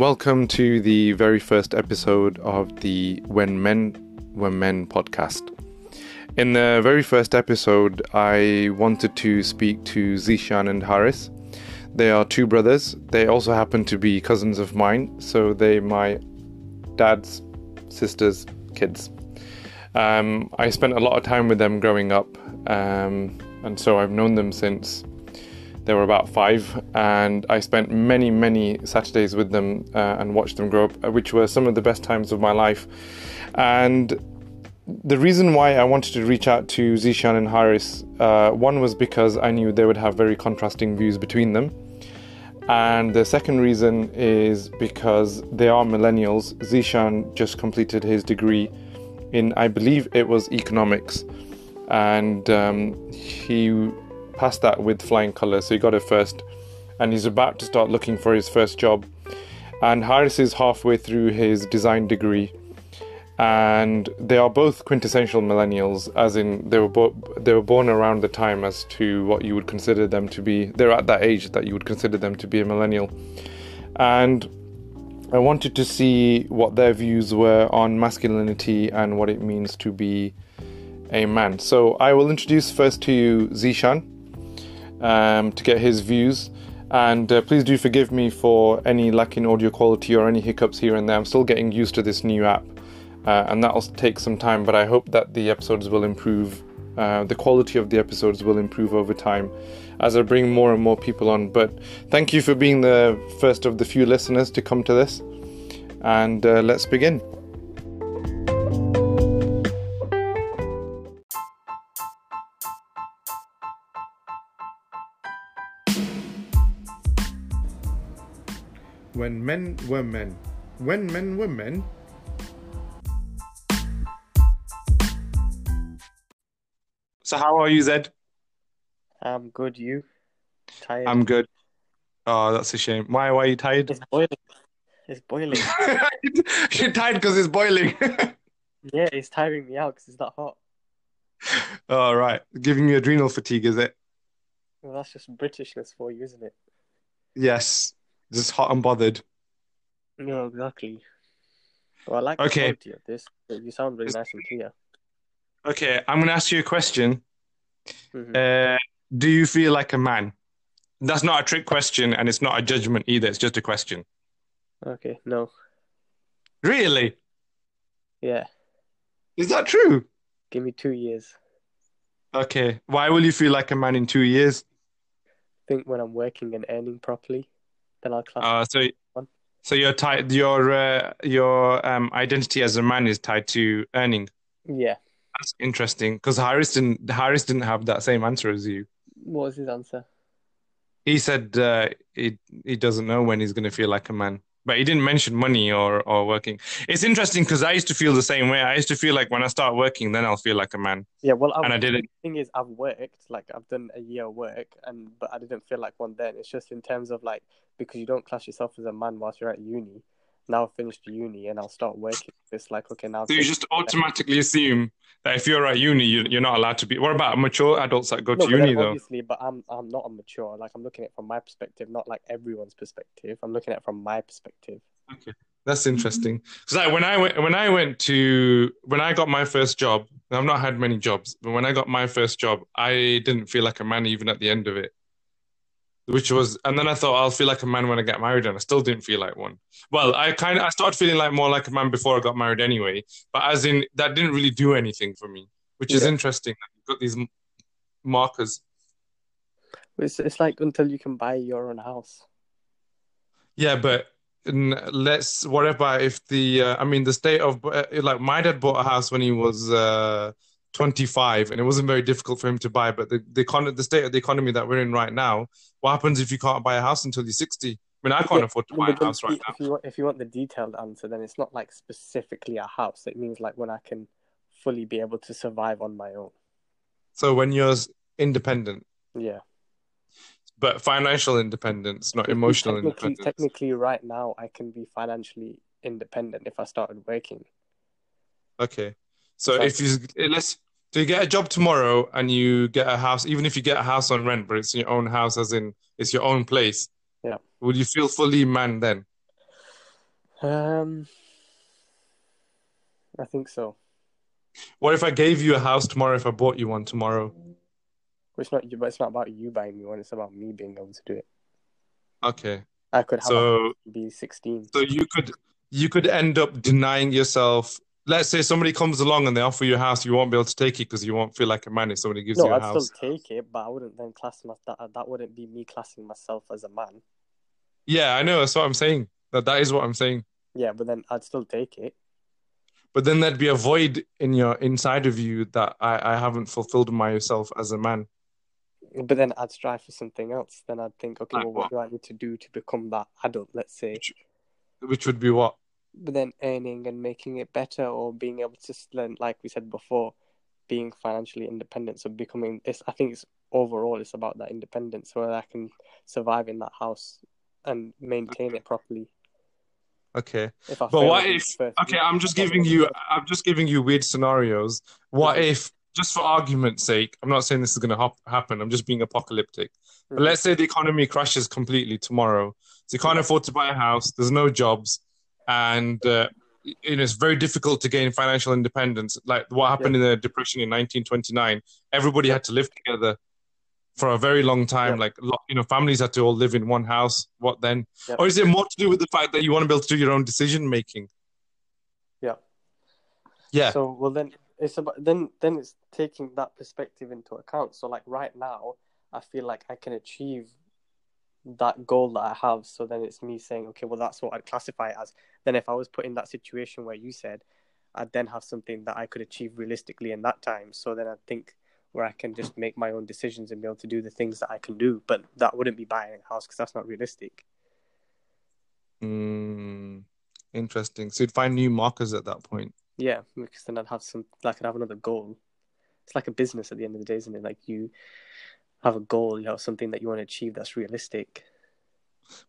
Welcome to the very first episode of the When Men Were Men podcast. In the very first episode, I wanted to speak to Zishan and Harris. They are two brothers. They also happen to be cousins of mine, so they my dad's sister's kids. Um, I spent a lot of time with them growing up, um, and so I've known them since they were about five, and I spent many, many Saturdays with them uh, and watched them grow up, uh, which were some of the best times of my life. And the reason why I wanted to reach out to Zishan and Harris, uh, one was because I knew they would have very contrasting views between them. And the second reason is because they are millennials. Zishan just completed his degree in, I believe it was economics. And um, he passed that with flying colours, so he got it first. And he's about to start looking for his first job. And Harris is halfway through his design degree. And they are both quintessential millennials, as in they were bo- they were born around the time as to what you would consider them to be. They're at that age that you would consider them to be a millennial. And I wanted to see what their views were on masculinity and what it means to be a man. So I will introduce first to you Zishan um, to get his views. And uh, please do forgive me for any lack in audio quality or any hiccups here and there. I'm still getting used to this new app, uh, and that'll take some time. But I hope that the episodes will improve. Uh, the quality of the episodes will improve over time as I bring more and more people on. But thank you for being the first of the few listeners to come to this, and uh, let's begin. When men were men. When men were men. So how are you, Zed? I'm good. You? Tired? I'm good. Oh, that's a shame. Why? Why are you tired? It's boiling. It's boiling. You're tired because it's boiling. yeah, it's tiring me out because it's that hot. All right, giving you adrenal fatigue, is it? Well, that's just Britishness for you, isn't it? Yes, just hot and bothered. No, exactly. Well, I like okay. the quality of this. You sound really nice and clear. Okay, I'm going to ask you a question. Mm-hmm. Uh, do you feel like a man? That's not a trick question, and it's not a judgment either. It's just a question. Okay, no. Really? Yeah. Is that true? Give me two years. Okay. Why will you feel like a man in two years? I think when I'm working and earning properly, then I'll class. Uh, so, one. so your tied your uh, your um, identity as a man is tied to earning. Yeah. That's interesting because Harris didn't Haris didn't have that same answer as you. What was his answer? He said uh, he he doesn't know when he's going to feel like a man, but he didn't mention money or or working. It's interesting because I used to feel the same way. I used to feel like when I start working, then I'll feel like a man. Yeah, well, I've, and I didn't. The thing is, I've worked like I've done a year of work, and but I didn't feel like one then. It's just in terms of like because you don't class yourself as a man whilst you're at uni. Now I've finished uni and I'll start working. It's like okay now. So you just automatically assume that if you're at uni, you, you're not allowed to be. What about mature adults that go no, to uni though? Obviously, but I'm I'm not a mature. Like I'm looking at it from my perspective, not like everyone's perspective. I'm looking at it from my perspective. Okay, that's interesting. Because like, when I went when I went to when I got my first job, I've not had many jobs, but when I got my first job, I didn't feel like a man even at the end of it. Which was, and then I thought I'll feel like a man when I get married, and I still didn't feel like one. Well, I kind of I started feeling like more like a man before I got married anyway. But as in that didn't really do anything for me, which is Yeah. interesting. You've got these markers. It's it's like until you can buy your own house. Yeah, but let's. What about if the? Uh, I mean, the state of uh, like my dad bought a house when he was uh, 25, and it wasn't very difficult for him to buy. But the the, econ- the state of the economy that we're in right now, what happens if you can't buy a house until you're 60? I mean, I can't Yeah, afford to buy a house right see, now. if you want, if you want the detailed answer, then it's not like specifically a house. It means like when I can fully be able to survive on my own. So when you're independent, Yeah. but financial independence, not emotional technically, independence. technically, right now I can be financially independent if I started working. Okay. So So- if you let's so you get a job tomorrow and you get a house, even if you get a house on rent, but it's your own house, as in it's your own place. Yeah. Would you feel fully man then? Um, I think so. What if I gave you a house tomorrow? If I bought you one tomorrow? It's not you, but it's not about you buying me one. It's about me being able to do it. Okay. I could have So be sixteen. so you could you could end up denying yourself. Let's say somebody comes along and they offer you a house, you won't be able to take it because you won't feel like a man if somebody gives No, you a I'd house. still take it, but I wouldn't then class my that. That wouldn't be me classing myself as a man. Yeah, I know. That's what I'm saying. That that is what I'm saying. Yeah, but then I'd still take it. But then there'd be a void in your inside of you that I, I haven't fulfilled myself as a man. But then I'd strive for something else. Then I'd think, okay, Like well, what do I need to do to become that adult? Let's say. Which, which would be what? But then earning and making it better or being able to learn like we said before being financially independent so becoming it's i think it's overall it's about that independence where i can survive in that house and maintain it properly Okay. if I But what if okay, week, I'm just giving you. I'm just giving you weird scenarios. What if just for argument's sake, I'm not saying this is going to hop- happen. I'm just being apocalyptic. But Mhm. let's say the economy crashes completely tomorrow. So you can't Yeah. afford to buy a house. There's no jobs, and uh, you know, it's very difficult to gain financial independence. Like what happened in the depression in 1929, everybody had to live together for a very long time. Yeah. Like you know, families had to all live in one house. What then? Yeah. Or is it more to do with the fact that you want to be able to do your own decision making? Yeah. Yeah. So well then it's about then then it's taking that perspective into account. So like right now, I feel like I can achieve that goal that I have. So then it's me saying, okay, well that's what I'd classify it as. Then if I was put in that situation where you said, I'd then have something that I could achieve realistically in that time. So then I'd think where I can just make my own decisions and be able to do the things that I can do. But that wouldn't be buying a house because that's not realistic. Mm, interesting. So you'd find new markers at that point. Yeah, because then I'd have some like I'd have another goal. It's like a business at the end of the day, isn't it? Like you have a goal, you have something that you want to achieve that's realistic.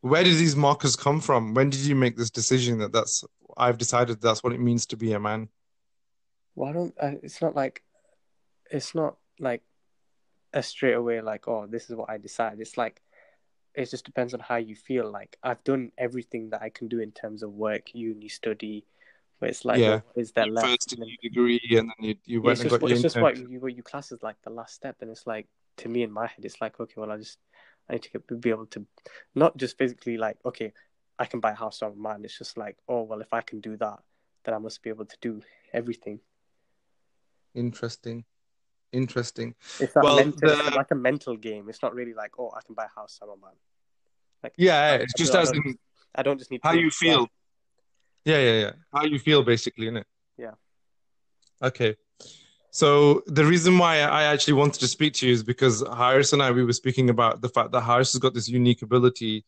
Where did these markers come from? When did you make this decision that that's I've decided that's what it means to be a man? Why don't uh, it's not like it's not like a straight away like oh this is what I decide. It's like it just depends on how you feel. Like I've done everything that I can do in terms of work, uni, study. But it's like Yeah. what is there You left? first did And your degree and then you, you Yeah, went it's and just, got your it's just what you, what you class as like the last step, and it's like to me in my head, it's like okay, well, I just I need to be able to not just physically like okay, I can buy a house on my mine. It's just like oh well, if I can do that, then I must be able to do everything. Interesting. Interesting. It's Well, mental, the- it's like a mental game. It's not really like oh, I can buy a house on my man. Like Yeah, I- it's I just as I don't- in I don't just need how you feel. Yeah, yeah, yeah. How you feel basically, innit? Yeah. Okay. So the reason why I actually wanted to speak to you is because Harris and I we were speaking about the fact that Harris has got this unique ability,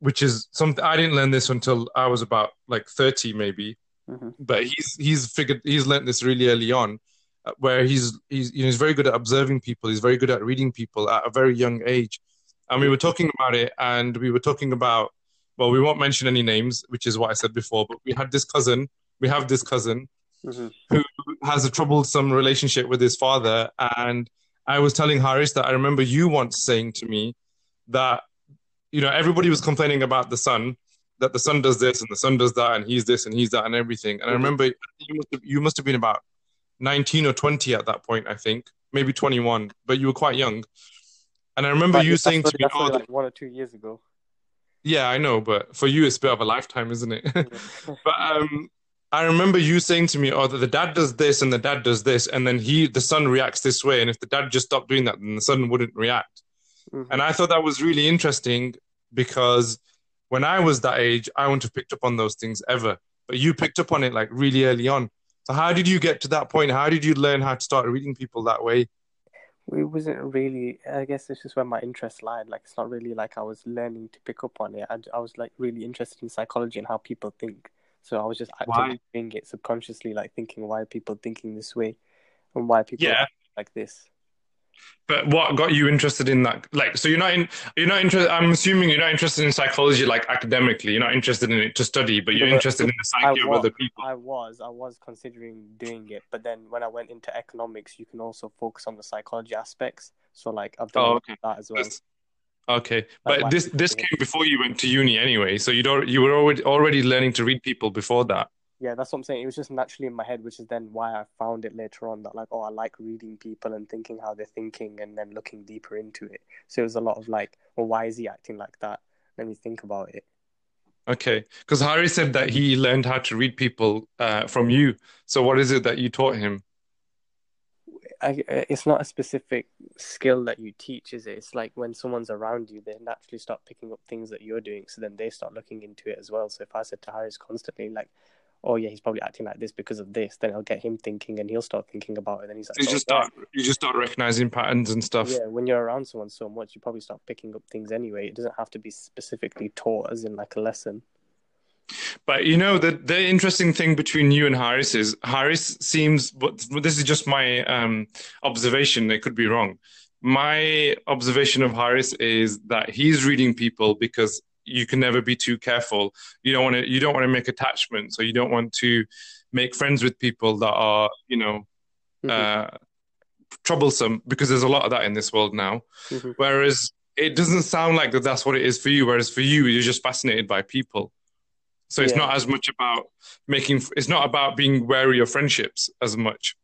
which is something I didn't learn this until I was about like 30 maybe. Mhm. But he's he's figured he's learned this really early on, uh, where he's he's you know he's very good at observing people. He's very good at reading people at a very young age, and we were talking about it, and we were talking about well, we won't mention any names, which is what I said before, but we had this cousin, we have this cousin Mhm. who has a troublesome relationship with his father. And I was telling Haris that I remember you once saying to me that, you know, everybody was complaining about the son, that the son does this and the son does that, and he's this and he's that and everything. And I Mhm. remember you must have, you must have been about 19 or 20 at that point, I think, maybe 21, but you were quite young. And I remember But you saying to me, oh, like one or two years ago. yeah, I know, but for you, it's a bit of a lifetime, isn't it? But um, I remember you saying to me, "Oh, that the dad does this and the dad does this, and then he, the son, reacts this way. And if the dad just stopped doing that, then the son wouldn't react." Mhm. And I thought that was really interesting because when I was that age, I wouldn't have picked up on those things ever. But you picked up on it like really early on. So how did you get to that point? How did you learn how to start reading people that way? it wasn't really i guess it's just where my interest lied like it's not really like i was learning to pick up on it i, I was like really interested in psychology and how people think so i was just actively Why? doing it subconsciously like thinking why are people thinking this way and why people Yeah. like this But what got you interested in that? Like, so you're not in, you're not interested. I'm assuming you're not interested in psychology, like academically. You're not interested in it to study, but you're but interested in the psyche of was, other people. I was, I was considering doing it, but then when I went into economics, you can also focus on the psychology aspects. So like I've done Oh, a lot okay. of that as well. Okay, but why- this this came before you went to uni anyway, so you don't you were already already learning to read people before that. Yeah, that's what I'm saying. It was just naturally in my head, which is then why I found it later on that like, oh, I like reading people and thinking how they're thinking and then looking deeper into it. So it was a lot of like, well, why is he acting like that? Let me think about it. Okay, because Harry said that he learned how to read people uh, from you. So what is it that you taught him? I, it's not a specific skill that you teach, is it? It's like when someone's around you, they naturally start picking up things that you're doing, so then they start looking into it as well. So if I said to Harris constantly, like, "Oh yeah, he's probably acting like this because of this," then I'll get him thinking, and he'll start thinking about it. And he's like, You "Oh, just yeah." start you just start recognizing patterns and stuff. Yeah, when you're around someone so much, you probably start picking up things anyway. It doesn't have to be specifically taught as in like a lesson. But you know the the interesting thing between you and Harris is Harris seems, but this is just my um, observation. It could be wrong. My observation of Harris is that he's reading people because you can never be too careful. You don't want to. You don't want to make attachments, or you don't want to make friends with people that are, you know, Mhm, uh, troublesome. Because there's a lot of that in this world now. mhm. Whereas it doesn't sound like that. That's what it is for you. Whereas for you, you're just fascinated by people. So it's Yeah. not as much about making. It's not about being wary of friendships as much.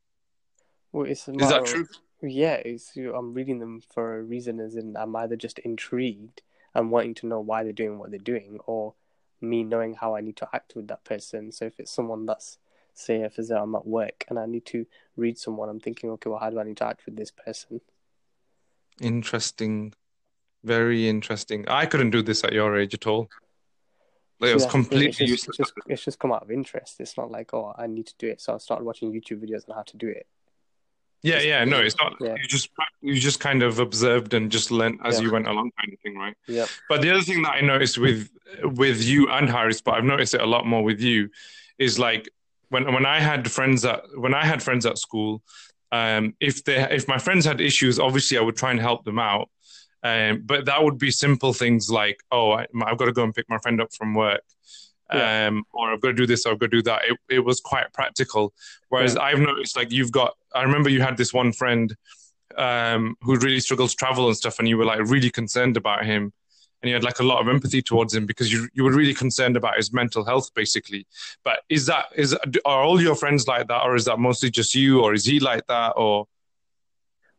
Well, it's Is that true? Yeah, it's I'm reading them for a reason, as in I'm either just intrigued and wanting to know why they're doing what they're doing, or me knowing how I need to act with that person. So if it's someone that's, say, if it's, I'm at work and I need to read someone, I'm thinking, okay, well, how do I need to act with this person? Interesting, very interesting. I couldn't do this at your age at all. Like, it was See, that's the thing, completely it's just, useless. It's just, it's just come out of interest. It's not like, oh, I need to do it. So I started watching YouTube videos on how to do it. Yeah, yeah, no, it's not. Yeah. You just you just kind of observed and just learned as Yeah. you went along, kind of thing, right? Yeah. But the other thing that I noticed with with you and Harris, but I've noticed it a lot more with you, is like when when I had friends at when I had friends at school, um, if they if my friends had issues, obviously I would try and help them out. Um, but that would be simple things like, oh, I, I've got to go and pick my friend up from work. Yeah. Um, or I've got to do this, or I've got to do that. It, it was quite practical. Whereas I've noticed, like, you've got, I remember you had this one friend um, who really struggled to travel and stuff, and you were like really concerned about him, and you had like a lot of empathy towards him because you you were really concerned about his mental health, basically. But is that is are all your friends like that, or is that mostly just you, or is he like that, or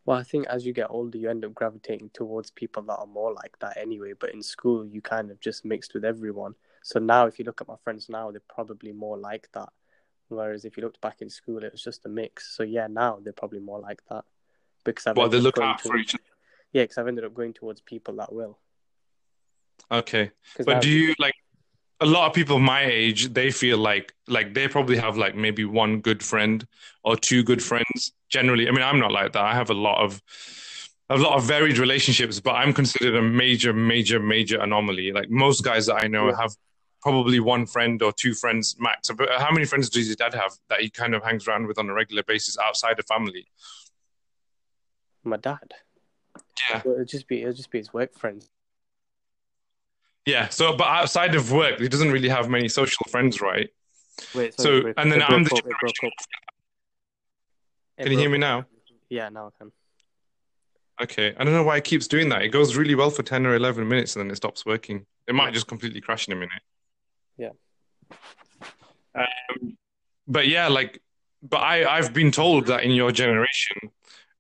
Well, I think as you get older, you end up gravitating towards people that are more like that anyway. But in school, you kind of just mixed with everyone. So now, if you look at my friends now, they're probably more like that. Whereas if you looked back in school, it was just a mix. So yeah, now they're probably more like that because I've well, they ended up look going out for each other? Yeah, because I've ended up going towards people that will. Okay, But do you like a lot of people my age? They feel like like they probably have like maybe one good friend or two good friends. Generally, I mean, I'm not like that. I have a lot of a lot of varied relationships, but I'm considered a major, major, major anomaly. Like most guys that I know have probably one friend or two friends max. But how many friends does your dad have that he kind of hangs around with on a regular basis outside of family? my dad. Yeah. It'll just be it'll just be his work friends. Yeah. So, but outside of work, he doesn't really have many social friends, right? Wait, So, sorry, broke- and then I'm the up, it up. It Can you hear me now? Yeah, now I can. Okay, I don't know why it keeps doing that. It goes really well for 10 or 11 minutes and then it stops working. It might just completely crash in a minute. Yeah. Um, but yeah, like, but I, I've been told that in your generation,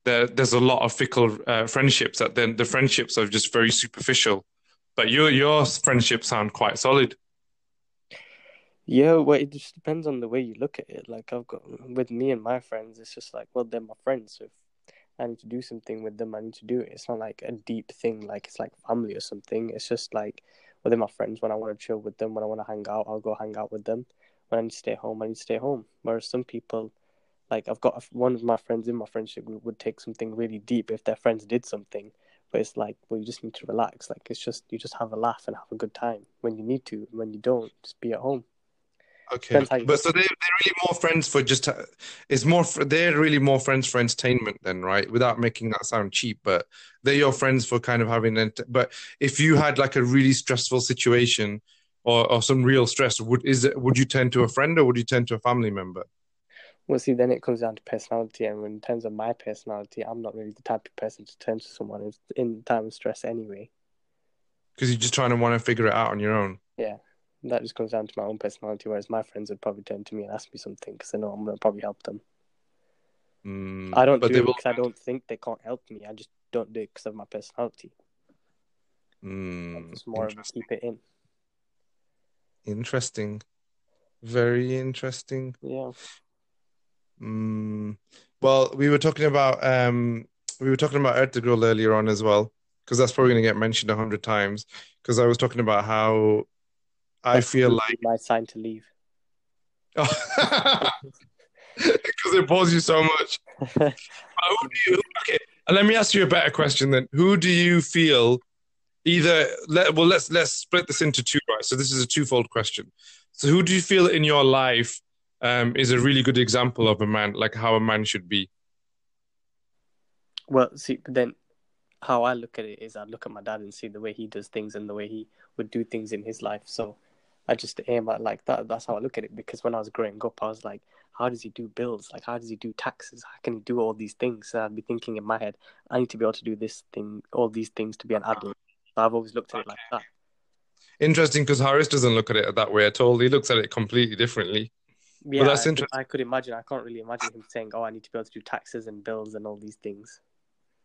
there, there's a lot of fickle uh, friendships, that then the friendships are just very superficial. But your, your friendships sound quite solid. Yeah, well, it just depends on the way you look at it. Like I've got with me and my friends, it's just like, well, they're my friends. So if I need to do something with them, I need to do it. It's not like a deep thing, like it's like family or something. It's just like, well, they're my friends. When I want to chill with them, when I want to hang out, I'll go hang out with them. When I need to stay home, I need to stay home. Whereas some people, like I've got one of my friends in my friendship group would take something really deep if their friends did something. But it's like, well, you just need to relax. Like it's just you just have a laugh and have a good time when you need to. When you don't, just be at home. Okay. Depends how you- But so they're, they're really more friends for just, uh, it's more, for, they're really more friends for entertainment then, right? Without making that sound cheap, but they're your friends for kind of having, ent- but if you had like a really stressful situation or, or some real stress, would, is it, would you turn to a friend or would you turn to a family member? Well, see, then it comes down to personality, and in terms of my personality, I'm not really the type of person to turn to someone in time of stress anyway. because you're just trying to want to figure it out on your own. Yeah, that just comes down to my own personality. Whereas my friends would probably turn to me and ask me something because they know I'm gonna probably help them. Mm, I don't do it because I don't think they can't help me. I just don't do it because of my personality. Mm, It's more of a keep it in. interesting. Very interesting. Yeah. Mm, well, we were talking about um, we were talking about Ertugrul earlier on as well, because that's probably going to get mentioned a hundred times. Because I was talking about how I That's feel like my sign to leave. because it bores you so much. Who do you, okay, and let me ask you a better question then. Who do you feel either let, well let's let's split this into two, right? So this is a twofold question. So who do you feel in your life um, is a really good example of a man, like how a man should be? Well, see, but then how I look at it is I look at my dad and see the way he does things and the way he would do things in his life. So I just aim at like that. That's how I look at it. Because when I was growing up, I was like, how does he do bills? Like, how does he do taxes? How can he do all these things? So I'd be thinking in my head, I need to be able to do this thing, all these things to be an adult. So I've always looked at it like that. Interesting because Harris doesn't look at it that way at all. He looks at it completely differently. Yeah, that's I, interesting. I could imagine. I can't really imagine him saying, "Oh, I need to be able to do taxes and bills and all these things."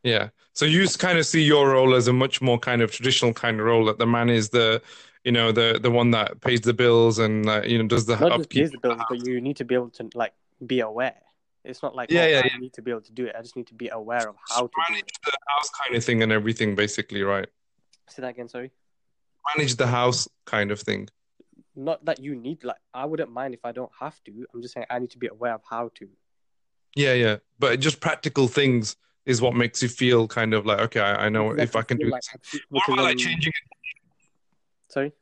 Yeah. So you kind of see your role as a much more kind of traditional kind of role that the man is the, you know, the the one that pays the bills and uh, you know does the Not just pays the bills, but you need to be able to like be aware. It's not like Yeah, oh, yeah, I need to be able to do it. I just need to be aware of how to do manage it. the house kind of thing and everything, basically, right? Say that again. Sorry. Manage the house kind of thing. Not that you need. Like, I wouldn't mind if I don't have to. I'm just saying I need to be aware of how to. Yeah, yeah. But just practical things is what makes you feel kind of like, okay, I, I know Because if I can do like, this. What about like then- changing? Sorry.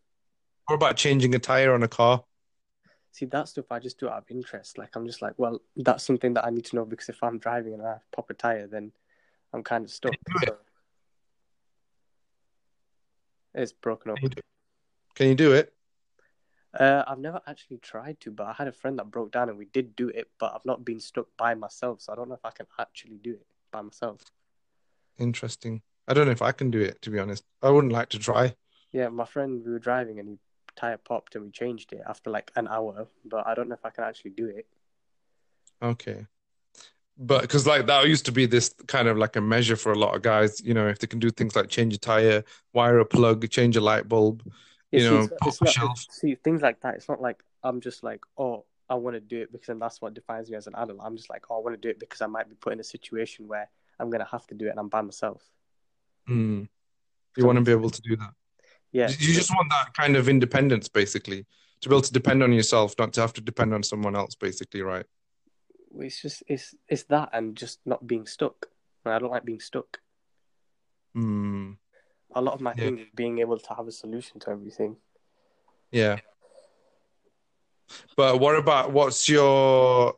What about changing a tire on a car? See that stuff I just do out of interest. Like I'm just like, well, that's something that I need to know because if I'm driving and I pop a tire, then I'm kind of stuck. So it's broken up. Can you do, can you do it? Uh, I've never actually tried to, but I had a friend that broke down and we did do it, but I've not been stuck by myself, so I don't know if I can actually do it by myself. Interesting. I don't know if I can do it, to be honest. I wouldn't like to try. Yeah, my friend, we were driving and he tire popped and we changed it after like an hour, but I don't know if I can actually do it. Okay. But because like that used to be this kind of like a measure for a lot of guys, you know, if they can do things like change a tire, wire a plug, change a light bulb, you know, it's, pop it's not, shelf. see things like that. It's not like I'm just like, oh, I want to do it because then that's what defines me as an adult. I'm just like, oh, I want to do it because I might be put in a situation where I'm gonna have to do it and I'm by myself. Mm. You want to be able to do that. Yeah, You just want that kind of independence, basically, to be able to depend on yourself, not to have to depend on someone else, basically, right? it's just it's it's that and just not being stuck. I don't like being stuck. Mm. A lot of my Yeah. thing is being able to have a solution to everything. Yeah. But what about what's your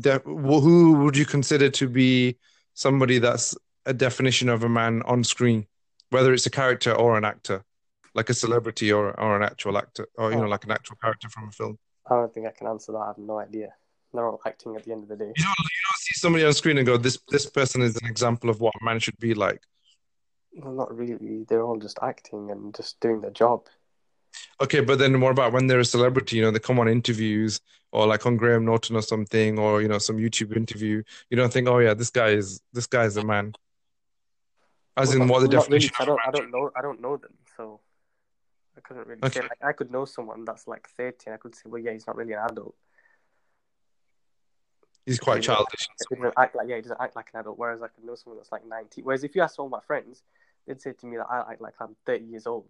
de- who would you consider to be somebody that's a definition of a man on screen, whether it's a character or an actor, like a celebrity or or an actual actor, or you know, Oh. like an actual character from a film? I don't think I can answer that. I have no idea. They're all acting at the end of the day. You don't you don't see somebody on screen and go, this this person is an example of what a man should be like. Well, not really. They're all just acting and just doing their job. Okay, but then what about when they're a celebrity? You know, they come on interviews or like on Graham Norton or something, or you know, some YouTube interview. You don't think, oh yeah, this guy is this guy is a man. As Well, in, what the definition? really, I don't. I don't know. I don't know them, so I couldn't really Okay. say. Like, I could know someone that's like thirty, and I could say, well, yeah, he's not really an adult. He's quite He childish. He doesn't act like yeah, he doesn't act like an adult. Whereas I could know someone that's like ninety. Whereas if you ask all my friends, they'd say to me that I act like I'm thirty years old.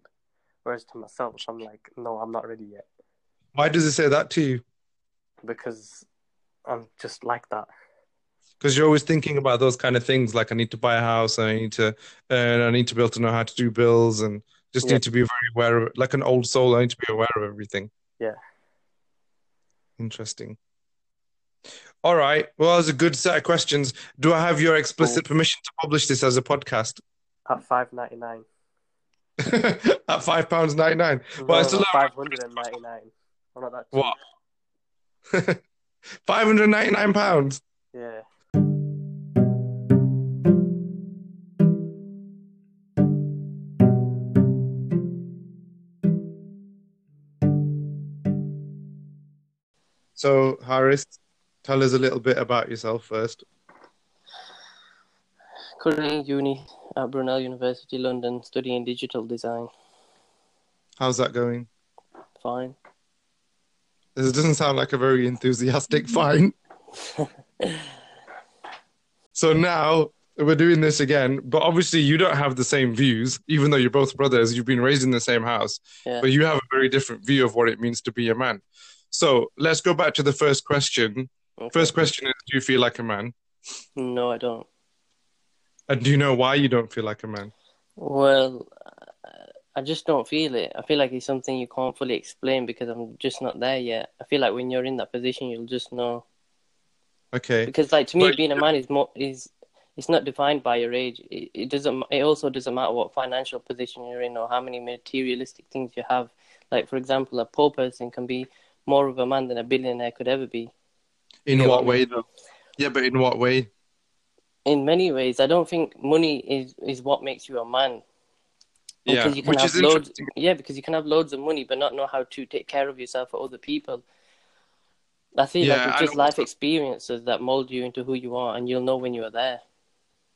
Whereas to myself, I'm like, no, I'm not ready yet Why does it say that to you? because I'm just like that. Because you're always thinking about those kind of things, like I need to buy a house, I need to, and I need to be able to know how to do bills, and just Yeah. need to be very aware of, like an old soul. I need to be aware of everything. Yeah. Interesting. All right. Well, that was a good set of questions. Do I have your explicit permission to publish this as a podcast at five ninety nine. At five pounds ninety nine. No, but it's still five hundred and ninety nine. What? five hundred ninety nine pounds. Yeah. So, Harris, tell us a little bit about yourself first. Currently, uni at Brunel University, London, studying digital design. How's that going? Fine. This doesn't sound like a very enthusiastic fine. so now we're doing this again, but obviously you don't have the same views, even though you're both brothers, you've been raised in the same house, Yeah. but you have a very different view of what it means to be a man. So let's go back to the first question. Okay. First question is Do you feel like a man? No, I don't. And do you know why you don't feel like a man? Well, I just don't feel it. I feel like it's something you can't fully explain because I'm just not there yet. I feel like when you're in that position, you'll just know. Okay. Because, like, to me, But- being a man is more is it's not defined by your age. It, it doesn't. It also doesn't matter what financial position you're in or how many materialistic things you have. Like, for example, a poor person can be more of a man than a billionaire could ever be. In Yeah, what I way, though? Yeah, but in what way? In many ways, I don't think money is is what makes you a man. Yeah, Because you can which have is loads, interesting. yeah, because you can have loads of money but not know how to take care of yourself or other people. I feel Yeah, like it's just life experiences that mold you into who you are, and you'll know when you are there.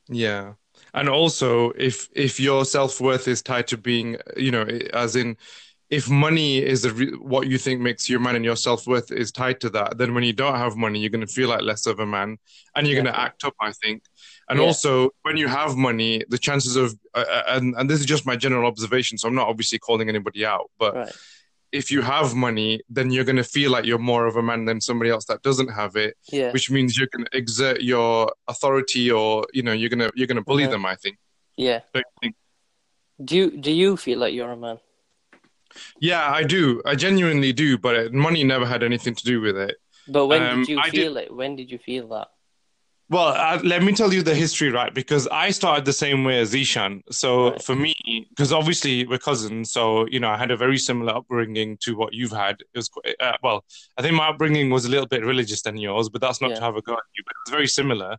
Yeah. And also, if if your self worth is tied to being, you know, as in, if money is the re- what you think makes you a man, and your self worth is tied to that, then when you don't have money, you're going to feel like less of a man, and you're going to act up. I think. And Yeah. also, when you have money, the chances of, uh, uh, and and this is just my general observation, so I'm not obviously calling anybody out, but Right. if you have money, then you're going to feel like you're more of a man than somebody else that doesn't have it, Yeah. which means you're going to exert your authority, or you know, you're gonna you're gonna bully them. I think. Yeah. You think? Do you do you feel like you're a man? Yeah, I do. I genuinely do, but money never had anything to do with it. But when Um, did you I did- feel it? When did you feel that? Well, uh, let me tell you the history, right? Because I started the same way as Zishan. So Right. for me, because obviously we're cousins, so you know I had a very similar upbringing to what you've had. It was quite, uh, well, I think my upbringing was a little bit religious than yours, but that's not Yeah. to have a go at you. But it was very similar.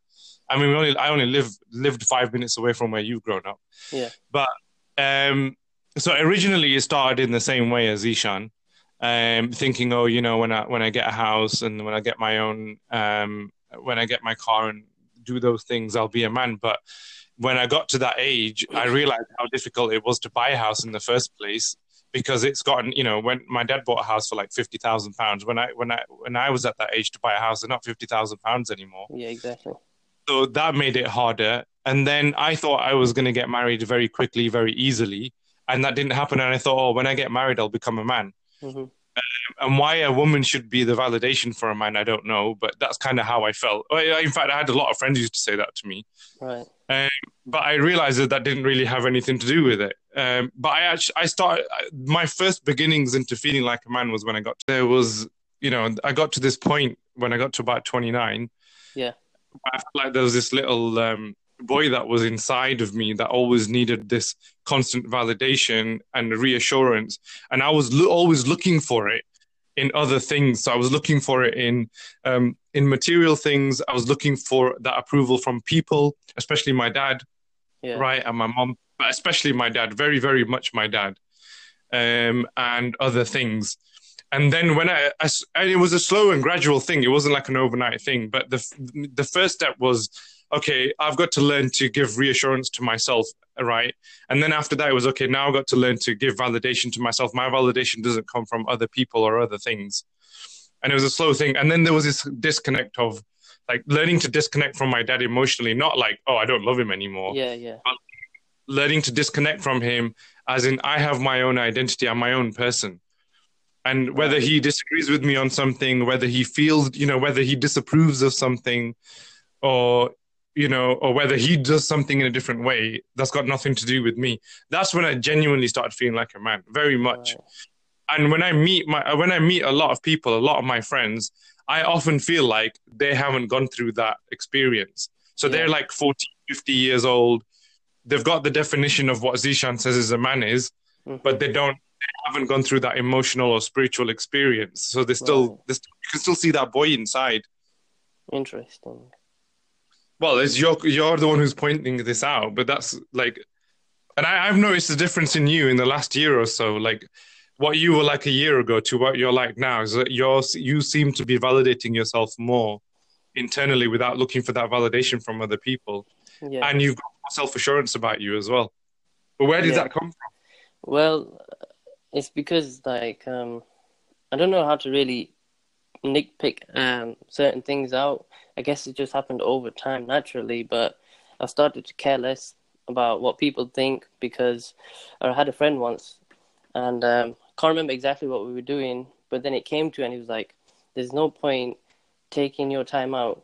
I mean, we only I only lived lived five minutes away from where you've grown up. Yeah. But um, so originally it started in the same way as Zishan. Um, thinking, oh, you know, when I when I get a house and when I get my own um, when I get my car and do those things, I'll be a man. But when I got to that age, I realized how difficult it was to buy a house in the first place because it's gotten, you know, when my dad bought a house for like fifty thousand pounds, when I when I when I was at that age to buy a house, they're not fifty thousand pounds anymore. Yeah, exactly. So that made it harder. And then I thought I was going to get married very quickly, very easily, and that didn't happen. And I thought, oh, when I get married, I'll become a man hmm and why a woman should be the validation for a man, I don't know, but that's kind of how I felt. In fact, I had a lot of friends used to say that to me, Right. but I realized that that didn't really have anything to do with it. Um, but I actually, I started my first beginnings into feeling like a man was when I got to, there was, you know, I got to this point when I got to about twenty nine. Yeah. I felt like there was this little um, boy that was inside of me that always needed this constant validation and reassurance, and I was lo- always looking for it in other things. So I was looking for it in um, in material things. I was looking for that approval from people, especially my dad, Yeah. right, and my mom, but especially my dad. Very, very much my dad, um, and other things. And then when I, and it was a slow and gradual thing. It wasn't like an overnight thing. But the the first step was okay. I've got to learn to give reassurance to myself, right? And then after that, it was okay. Now I've got to learn to give validation to myself. My validation doesn't come from other people or other things. And it was a slow thing. And then there was this disconnect of like learning to disconnect from my dad emotionally, not like, oh, I don't love him anymore. Yeah, yeah. Learning to disconnect from him, as in, I have my own identity, I'm my own person. And whether he disagrees with me on something, whether he feels, you know, whether he disapproves of something, or, you know, or whether he does something in a different way, that's got nothing to do with me. That's when I genuinely started feeling like a man, very much and when I meet my when I meet a lot of people, a lot of my friends, I often feel like they haven't gone through that experience. So Yeah. they're like 40, 50 years old. They've got the definition of what Zishan says is a man is, Mhm. but they don't they haven't gone through that emotional or spiritual experience. So they still, Right. they still you can still see that boy inside. Interesting. Well, it's you're you're the one who's pointing this out, but that's like, and I, I've noticed the difference in you in the last year or so. Like what you were like a year ago to what you're like now is that you're you seem to be validating yourself more internally without looking for that validation from other people Yeah. and you've got self assurance about you as well. But where did Yeah. that come from? Well, it's because like um, I don't know how to really nitpick um certain things out. I guess it just happened over time naturally, but I started to care less about what people think because I had a friend once, and um, can't remember exactly what we were doing, but then it came to, and he was like, "There's no point taking your time out."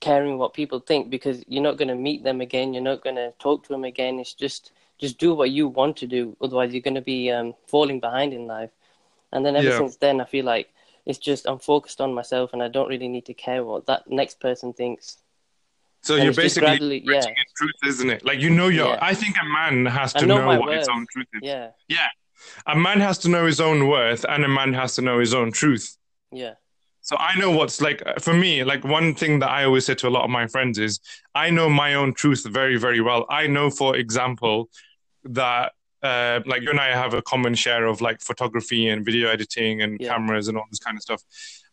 caring what people think because you're not going to meet them again you're not going to talk to them again it's just just do what you want to do otherwise you're going to be um, falling behind in life and then ever Yeah. since then i feel like it's just i'm focused on myself and i don't really need to care what that next person thinks So And you're basically yeah. truth, isn't it? Like you know your. Yeah. I think a man has I to know know, my what his worth. own truth is. yeah A man has to know his own worth, and a man has to know his own truth. yeah So I know what's like for me. Like one thing that I always say to a lot of my friends is, I know my own truth very, very well. I know, for example, that uh, like you and I have a common share of like photography and video editing and Yeah. cameras and all this kind of stuff.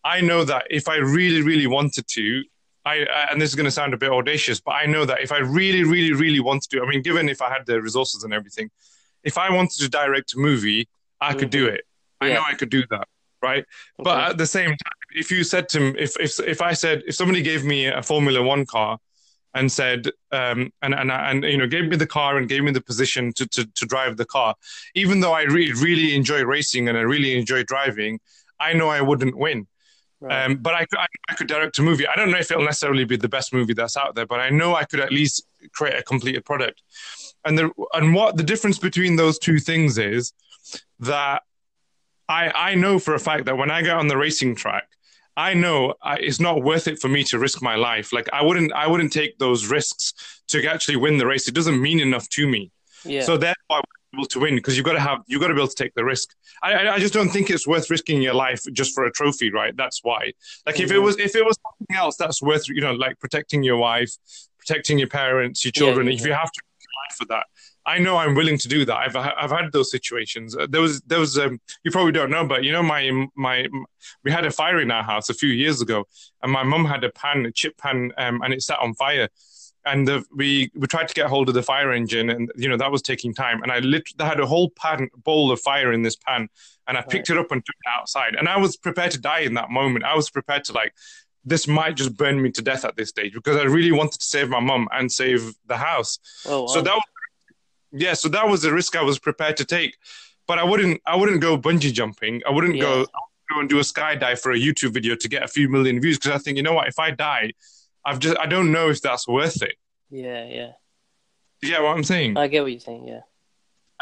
I know that if I really, really wanted to, I and this is going to sound a bit audacious, but I know that if I really, really, really wanted to, I mean, given if I had the resources and everything, if I wanted to direct a movie, I could do it. I Yeah. know I could do that, right? But at the same time, if you said to me, if if if I said if somebody gave me a Formula One car and said um and and and you know gave me the car and gave me the position to to to drive the car, even though I really really enjoy racing and I really enjoy driving, I know I wouldn't win. right. Um, but I, could- I, I could direct a movie. I don't know if it'll necessarily be the best movie that's out there, but I know I could at least create a completed product. And the and what the difference between those two things is that I I know for a fact that when I get on the racing track, I know I, it's not worth it for me to risk my life. Like I wouldn't I wouldn't take those risks to actually win the race. It doesn't mean enough to me. yeah So therefore, I was able to win because you've got to have you've got to be able to take the risk. I, I just don't think it's worth risking your life just for a trophy, right? That's why. Like if it Mhm. was if it was something else, that's worth you know like protecting your wife, protecting your parents, your children. yeah, if you have to risk your life for that, I know I'm willing to do that. I've I've had those situations. Uh, There was there was um, you probably don't know, but you know my my we had a fire in our house a few years ago, and my mum had a pan, a chip pan, um, and it sat on fire and the, we we tried to get hold of the fire engine, and you know that was taking time. And I literally had a whole pan bowl of fire in this pan, and I picked it up and took it outside. And I was prepared to die in that moment. I was prepared to like, this might just burn me to death at this stage because I really wanted to save my mum and save the house. oh, wow. So that was, yeah, so that was the risk I was prepared to take. But I wouldn't I wouldn't go bungee jumping. I wouldn't go Yeah. go and do a skydive for a YouTube video to get a few million views because I think you know what if I die, I've just I don't know if that's worth it. yeah yeah Yeah, what I'm saying? i get what you're saying yeah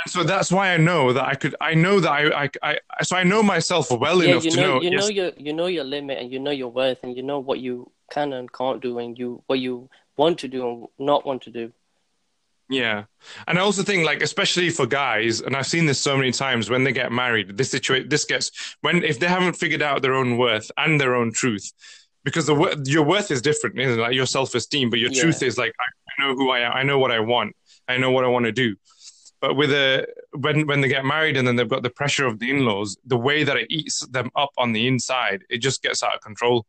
And so that's why I know that I could. I know that I. I. I so I know myself well yeah enough you to know, know. you yes, know your you know your limit and you know your worth and you know what you can and can't do and you what you want to do and not want to do Yeah, and I also think like especially for guys, and I've seen this so many times when they get married. This situation, this gets when if they haven't figured out their own worth and their own truth, because the your worth is different, isn't it? Like your self esteem, but your Yeah. truth is like I know who I am. I know what I want. I know what I want to do. But with a when when they get married and then they've got the pressure of the in laws, the way that it eats them up on the inside, it just gets out of control,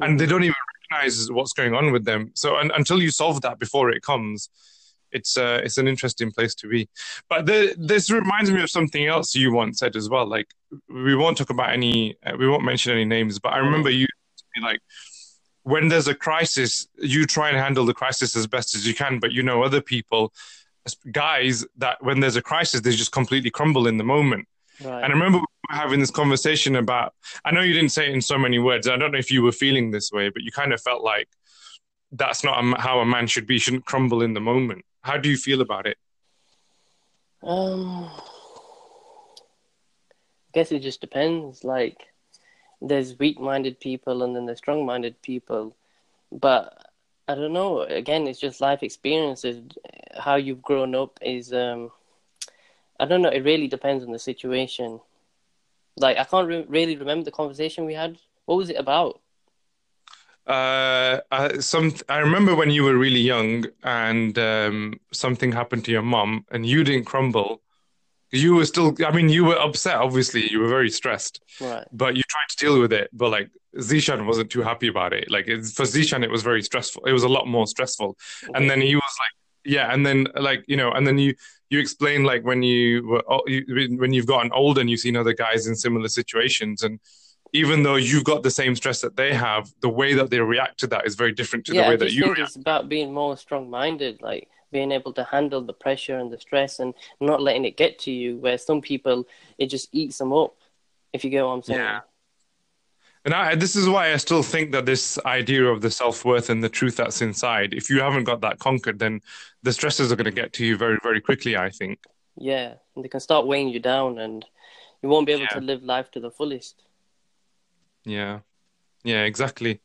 and they mm. don't even recognize what's going on with them. So un until you solve that before it comes, it's uh, it's an interesting place to be. But the, this reminds me of something else you once said as well. Like we won't talk about any, uh, we won't mention any names, but I remember you like when there's a crisis, you try and handle the crisis as best as you can, but you know other people, guys, that when there's a crisis, they just completely crumble in the moment. right And I remember we were having this conversation about. I know you didn't say it in so many words. I don't know if you were feeling this way, but you kind of felt like that's not a, how a man should be. Shouldn't crumble in the moment. How do you feel about it? Um, guess it just depends. Like, there's weak-minded people and then there's strong-minded people, but I don't know. Again, it's just life experiences. How you've grown up is, um, I don't know. It really depends on the situation. Like, I can't re- really remember the conversation we had. What was it about? Uh, uh, some I remember when you were really young and um, something happened to your mom and you didn't crumble. You were still, I mean, you were upset. Obviously, you were very stressed, Right. but you tried to deal with it. But like Zishan wasn't too happy about it. Like it's, for Zishan, it was very stressful. It was a lot more stressful. And then he was like, yeah. And then like you know, and then you you explain like when you were when you've gotten older and you've seen other guys in similar situations and. Even though you've got the same stress that they have, the way that they react to that is very different to yeah, the way I that you think react. it's about being more strong-minded, like being able to handle the pressure and the stress, and not letting it get to you. Where some people, it just eats them up. If you get what I'm saying. Yeah. And I, this is why I still think that this idea of the self worth and the truth that's inside, if you haven't got that conquered, then the stresses are going to get to you very, very quickly, I think. Yeah, and they can start weighing you down, and you won't be able Yeah. to live life to the fullest. Yeah. Yeah, exactly.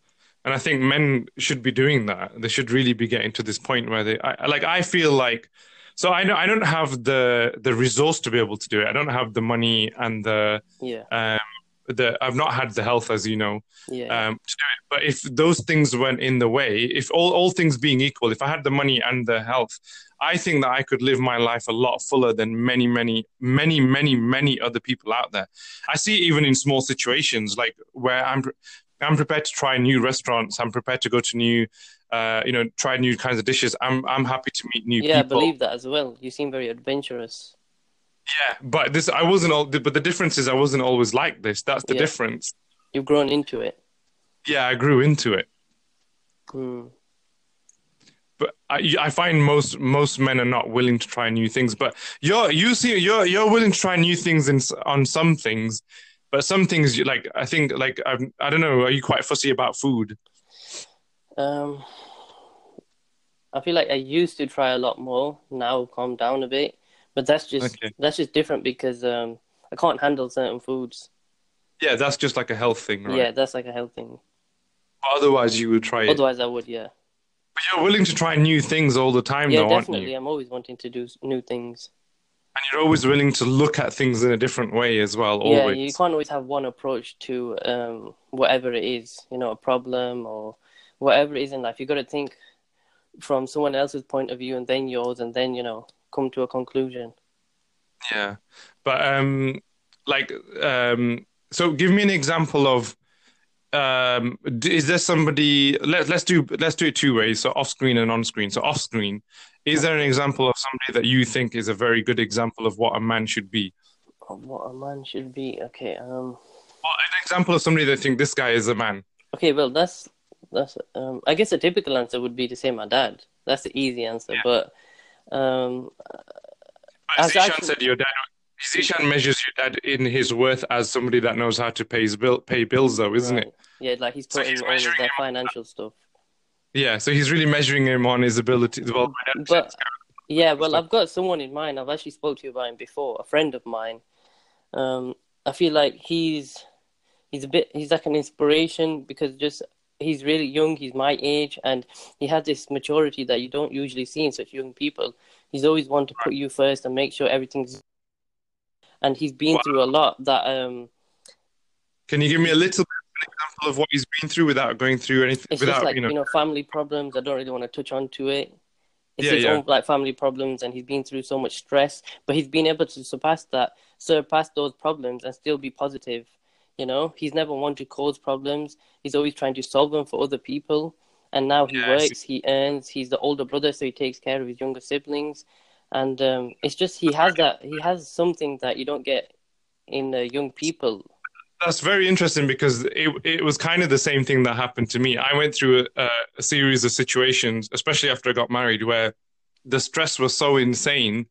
And I think men should be doing that. They should really be getting to this point where they, I, like, I feel like, so I know I don't have the the resource to be able to do it. I don't have the money and the Yeah, um the I've not had the health, as you know, yeah, um, to do it. But if those things went in the way, if all, all things being equal, if I had the money and the health, I think that I could live my life a lot fuller than many, many, many, many, many other people out there. I see it even in small situations, like where I'm, I'm prepared to try new restaurants. I'm prepared to go to new, uh, you know, try new kinds of dishes. I'm, I'm happy to meet new people. yeah. I believe that as well. You seem very adventurous. Yeah, but this, I wasn't all. But the difference is, I wasn't always like this. That's the Yeah. difference. You've grown into it. Yeah, I grew into it. Hmm. But I, I find most most men are not willing to try new things. But you're you see you're you're willing to try new things in, on some things, but some things you like. I think like I, I don't know. Are you quite fussy about food? Um, I feel like I used to try a lot more. Now I've down a bit, but that's just Okay. that's just different because um I can't handle certain foods. Yeah, that's just like a health thing, right? Yeah, that's like a health thing. Otherwise, you would try it. Otherwise, I would. Yeah. But you're willing to try new things all the time, Yeah, though, aren't definitely. I'm always wanting to do new things. And you're always willing to look at things in a different way as well. Yeah, Always. you can't always have one approach to um whatever it is, you know, a problem or whatever it is in life. You've got to think from someone else's point of view and then yours, and then you know come to a conclusion. Yeah, but um, like um, so give me an example of um, is there somebody? Let let's do let's do it two ways. So off screen and on screen. So off screen, is there an example of somebody that you think is a very good example of what a man should be? Of what a man should be. Okay. Um. Or an example of somebody that think this guy is a man. Okay. Well, that's that's. Um. I guess a typical answer would be to say my dad. That's the easy answer. Yeah. But um. But As actually- said your dad. Zishan measures your dad in his worth as somebody that knows how to pay his bill, pay bills, though, isn't it? Yeah, like he's So putting he's all their financial stuff. Yeah. So he's really measuring him on his ability. Well, But yeah, well, I've got someone in mind. I've actually spoke to you about him before. A friend of mine. Um, I feel like he's he's a bit he's like an inspiration because just he's really young. He's my age, and he has this maturity that you don't usually see in such young people. He's always want to put you first and make sure everything's. And he's been Wow. through a lot. That um, Can you give me a little bit of an example of what he's been through without going through anything? it's without just like you know, you know family problems. I don't really want to touch on to it. It's Yeah, his yeah. own like family problems, and he's been through so much stress, but he's been able to surpass that, surpass those problems, and still be positive. You know, he's never wanted to cause problems. He's always trying to solve them for other people. And now he Yeah, works, he earns. He's the older brother, so he takes care of his younger siblings. And um, it's just he has that. He has something that you don't get in uh, young people. That's very interesting because it it was kind of the same thing that happened to me. I went through a, a series of situations, especially after I got married, where the stress was so insane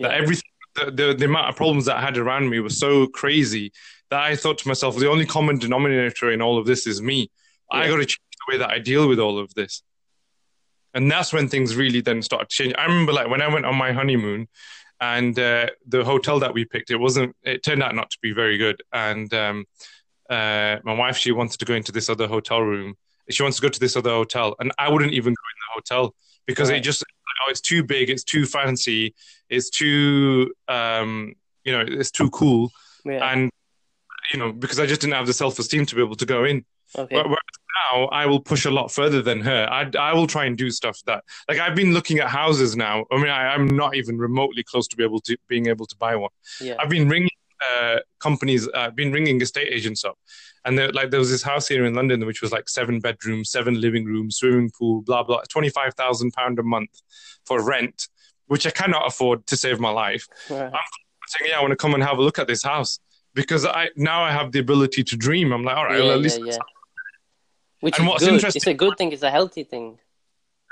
that Yeah. everything, the, the the amount of problems that I had around me was so crazy that I thought to myself, the only common denominator in all of this is me. I got to change the way that I deal with all of this. And that's when things really then started to change. I remember like when I went on my honeymoon and uh, the hotel that we picked, it wasn't, it turned out not to be very good. And um, uh, my wife, she wanted to go into this other hotel room. She wants to go to this other hotel. And I wouldn't even go in the hotel because it just, oh, it's too big, it's too fancy, it's too, um, you know, it's too cool. Yeah. And, you know, because I just didn't have the self esteem to be able to go in. Okay. Whereas now, I will push a lot further than her. I, I will try and do stuff that, like, I've been looking at houses now. I mean, I, I'm not even remotely close to be able to being able to buy one. yeah. I've been ringing uh, companies, I've uh, been ringing estate agents up, and like there was this house here in London which was like seven bedrooms, seven living rooms, swimming pool, blah blah, twenty five thousand pound a month for rent, which I cannot afford to save my life. Right. I'm saying, "Yeah, I want to come and have a look at this house." Because I now I have the ability to dream. I'm like, all right, yeah, well, at yeah, least yeah. Which And is what's good. interesting- It's a good thing. It's a healthy thing.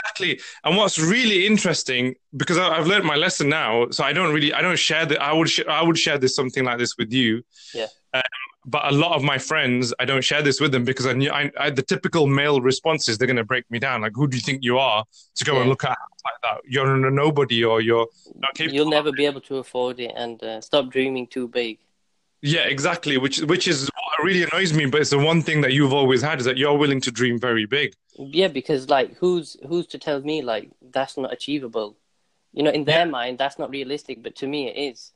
Exactly. And what's really interesting, because I- I've learned my lesson now, so I don't really, I don't share that. I would, sh- I would share this something like this with you. Yeah. Um, but a lot of my friends, I don't share this with them because I knew I, I, the typical male responses. they're going to break me down. Like, who do you think you are to go Yeah. and look at like that? You're a nobody, or you're not capable. You'll never be able to afford it, and uh, stop dreaming too big. Yeah, exactly. Which, which is what really annoys me. But it's the one thing that you've always had is that you're willing to dream very big. Yeah, because like, who's who's to tell me like that's not achievable? You know, in their mind, that's not realistic, but to me, it is.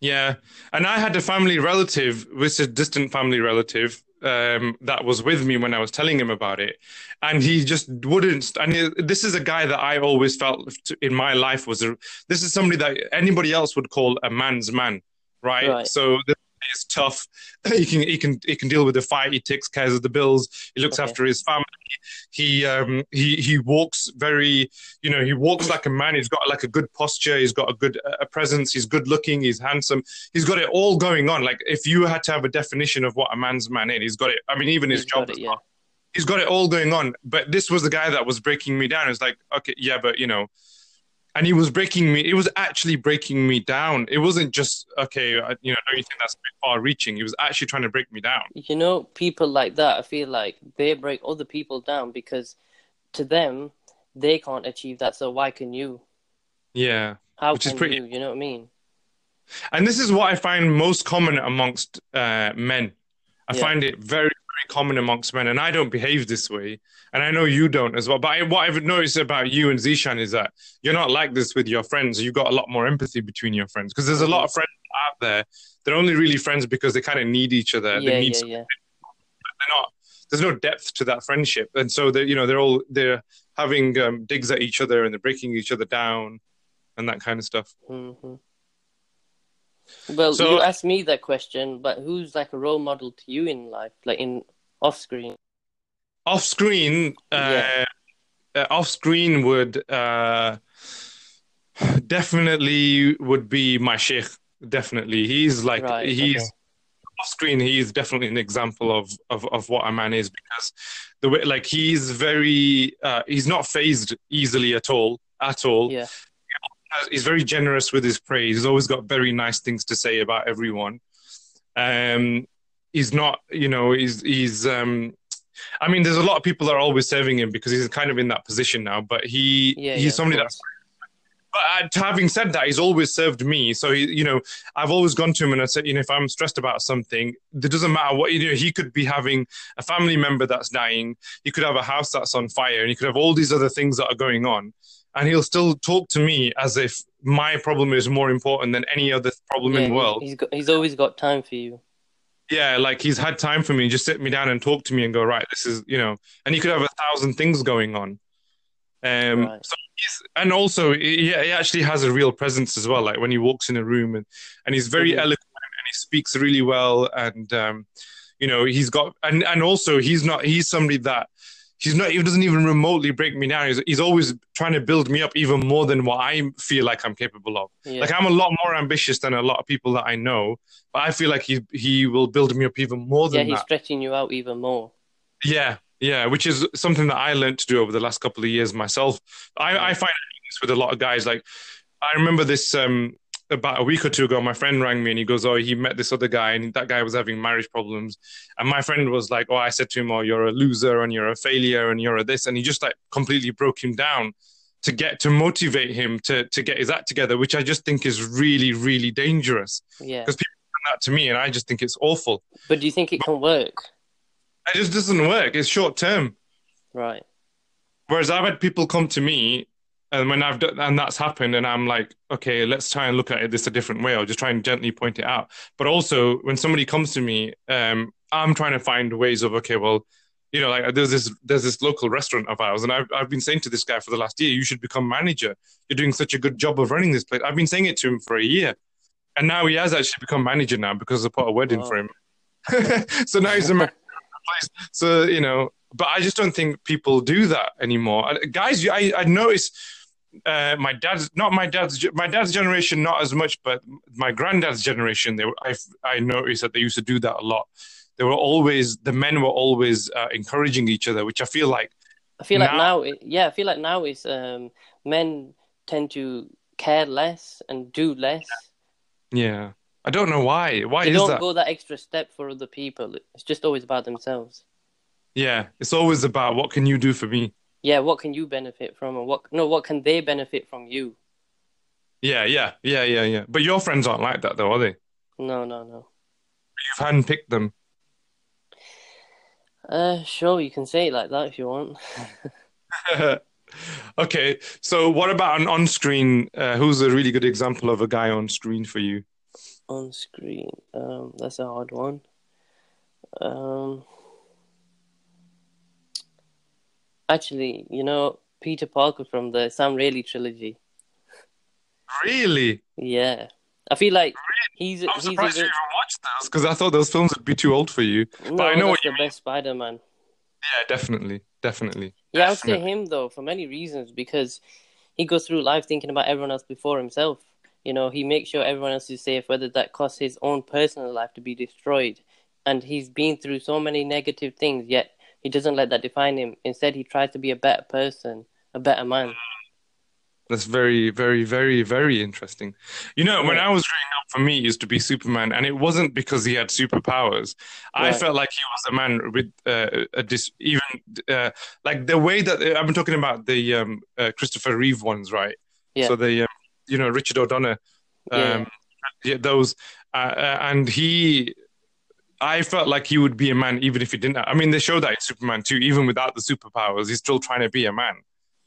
Yeah, and I had a family relative, which is a distant family relative, um, that was with me when I was telling him about it, and he just wouldn't. And he- this is a guy that I always felt in my life was a. This is somebody that anybody else would call a man's man, right? Right. So this is tough. He can he can he can deal with the fight. He takes care of the bills. He looks Okay. after his family. He um he he walks very you know he walks like a man. He's got like a good posture. He's got a good uh, presence. He's good looking. He's handsome. He's got it all going on. Like if you had to have a definition of what a man's man is, he's got it. I mean, even his He's got job. it, yeah. He's got it all going on. But this was the guy that was breaking me down. It's like okay, yeah, but you know. And he was breaking me. It was actually breaking me down. It wasn't just okay. You know, don't you think that's a bit far-reaching? He was actually trying to break me down. You know, people like that, I feel like they break other people down because to them, they can't achieve that. So why can you? Yeah. How Which is pretty- you? You know what I mean? And this is what I find most common amongst uh, men. I Yeah. find it very common amongst men, and I don't behave this way, and I know you don't as well. But I, what I've noticed about you and Zishan is that you're not like this with your friends. You've got a lot more empathy between your friends because there's a lot of friends out there. They're only really friends because they kind of need each other. yeah, they need yeah, yeah. they're not there's no depth to that friendship and so they you know they're all they're having um, digs at each other and they're breaking each other down and that kind of stuff hmm Well, So- you asked me that question, but who's like a role model to you in life, like in off screen? off screen uh, Yeah. uh, off screen would uh, definitely would be my sheikh definitely he's like Right, he's okay. off screen he's definitely an example of, of of what a man is because the way like he's very uh, he's not phased easily at all at all Yeah, he's very generous with his praise. He's always got very nice things to say about everyone. Um, he's not, you know, he's he's. Um, I mean, there's a lot of people that are always serving him because he's kind of in that position now. But he yeah, he's yeah, somebody that's. But uh, having said that, he's always served me. So he, you know, I've always gone to him and I said, you know, if I'm stressed about something, it doesn't matter what you know. He could be having a family member that's dying. He could have a house that's on fire, and he could have all these other things that are going on and he'll still talk to me as if my problem is more important than any other problem Yeah, in the world. He's got, he's always got time for you. Yeah, like he's had time for me, just sit me down and talk to me and go, right, this is, you know, and he could have a thousand things going on. Um, Right. so he's, and also he, he actually has a real presence as well. Like when he walks in a room and, and he's very Mhm. eloquent and he speaks really well. And, um, you know, he's got, and, and also he's not, he's somebody that he's not, he doesn't even remotely break me down. He's, he's always trying to build me up even more than what I feel like I'm capable of. Yeah, Like I'm a lot more ambitious than a lot of people that I know, but I feel like he he will build me up even more than yeah, he's that. stretching you out even more. Yeah, yeah, which is something that I learned to do over the last couple of years myself. I, I find this with a lot of guys. Like I remember this um, about a week or two ago. My friend rang me and he goes, "Oh, he met this other guy, and that guy was having marriage problems." And my friend was like, "Oh, I said to him, oh, you're a loser and you're a failure and you're a this," and he just like completely broke him down to get to motivate him to to get his act together, which I just think is really really dangerous. Yeah, Because people do that to me, and I just think it's awful. but do you think it can work? It just doesn't work. It's short term. Right. Whereas I've had people come to me, and when I've done, and that's happened, and I'm like, okay, let's try and look at it this a different way. I'll just try and gently point it out. But also, when somebody comes to me, um, I'm trying to find ways of okay, well, you know, like there's this there's this local restaurant of ours, and I've I've been saying to this guy for the last year, you should become manager. You're doing such a good job of running this place. I've been saying it to him for a year, and now he has actually become manager now because I put a wedding Wow. for him. so now he's a manager. of the place. So you know, but I just don't think people do that anymore. And Guys, I I notice uh, my dad's not my dad's my dad's generation not as much, but my granddad's generation. They were, I I noticed that they used to do that a lot. They were always the men were always uh, encouraging each other, which I feel like I feel like Now- now, yeah, I feel like now is um, men tend to care less and do less. yeah. I don't know why. Why They is don't that? go that extra step for other people. It's just always about themselves. Yeah, it's always about what can you do for me. Yeah, what can you benefit from, and what no, what can they benefit from you? Yeah, yeah, yeah, yeah, yeah. But your friends aren't like that, though, are they? No, no, no. You've handpicked them. Uh, sure, you can say it like that if you want. okay, so what about an on-screen? Uh, who's a really good example of a guy on screen for you? On screen, um, that's a hard one. Um, actually, you know, Peter Parker from the Sam Raimi trilogy. Really? Yeah, I feel like he's I'm he's a surprised you bit, even watched those because I thought those films would be too old for you. no, I know what you the best Spider-Man. Yeah, definitely, definitely. Yeah, I would say him though for many reasons because he goes through life thinking about everyone else before himself. You know, he makes sure everyone else is safe, whether that costs his own personal life to be destroyed. And he's been through so many negative things, yet he doesn't let that define him. Instead, he tries to be a better person, a better man. That's very, very, very, very interesting. You know, when I was growing up, for me, it used to be Superman, and it wasn't because he had superpowers. I felt like he was a man with uh, a dis- even uh, like the way that I've been talking about the um, uh, Christopher Reeve ones, right? Yeah. So the um, you know Richard O'Donnell, Yeah. um, yeah, those, uh, uh, and he. I felt like he would be a man even if he didn't. I mean, they show that in Superman too. Even without the superpowers, he's still trying to be a man.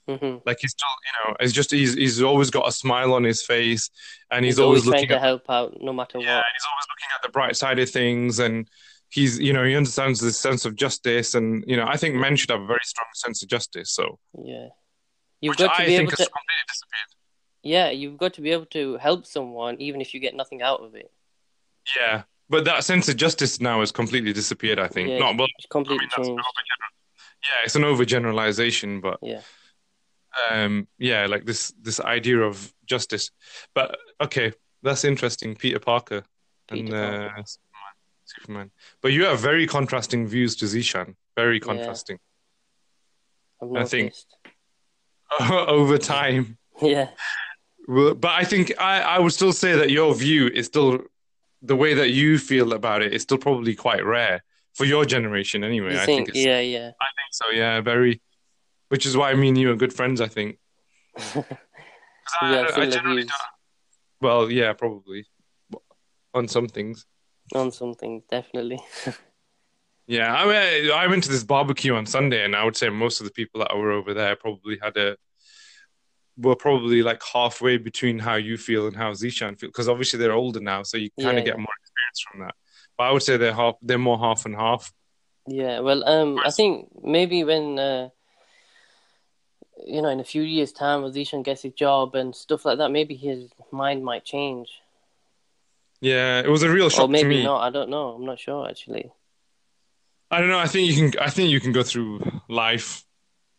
hmm Like he's still, you know, it's just he's he's always got a smile on his face, and he's, He's, always, always, trying looking to at help out no matter yeah, what. and he's always looking at the bright side of things, and he's you know he understands the sense of justice, and you know I think men should have a very strong sense of justice. So Yeah. You've which got to I be think able has to completely disappeared. Yeah, you've got to be able to help someone even if you get nothing out of it. Yeah, but that sense of justice now has completely disappeared. I think Yeah, not well. It's I mean, an changed. yeah, it's an overgeneralization, but Yeah. um, yeah, like this this idea of justice. But okay, that's interesting. Peter Parker Peter uh, Parker. Superman. Superman. But you have very contrasting views to Zishan. Very contrasting I've I think- over time. Yeah. But I think I, I would still say that your view is still the way that you feel about it is still probably quite rare for your generation anyway. You I think, think yeah, yeah. I think so. Yeah, very. Which is why me and you are good friends. I think. I- Yeah, I similar generally don't- Well, yeah, probably on some things. on something, definitely. Yeah, I mean, I went to this barbecue on Sunday, and I would say most of the people that were over there probably had a were probably like halfway between how you feel and how Zishan feel, because obviously they're older now, so you kind Yeah, of get yeah. more experience from that. But I would say they're half, they're more half and half. Yeah, well, um, I think maybe when, uh, you know, in a few years' time, when Zishan gets his job and stuff like that, maybe his mind might change. Yeah, it was a real Or shock to maybe me. not. I don't know. I'm not sure, actually. I don't know. I think you can. I think you can go through life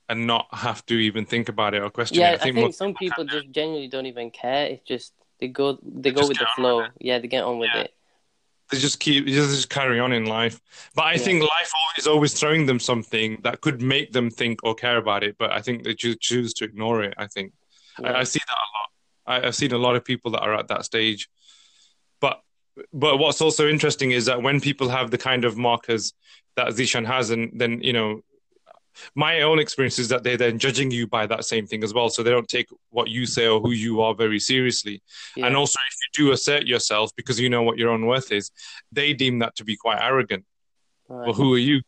and not have to even think about it or question Yeah, it. I think, most some people just genuinely don't even care. It's just they go they go with the flow. Yeah, they get on with Yeah. it. they just keep they just carry on in life. But I Yeah. think life is always throwing them something that could make them think or care about it. But I think they choose to ignore it. I think Yeah. I, I see that a lot. I, I've seen a lot of people that are at that stage. But but what's also interesting is that when people have the kind of markers that Zishan has, and then you know. My own experience is that they're then judging you by that same thing as well. So they don't take what you say or who you are very seriously. Yeah. And also, if you do assert yourself because you know what your own worth is, they deem that to be quite arrogant. Right. Well, who are you?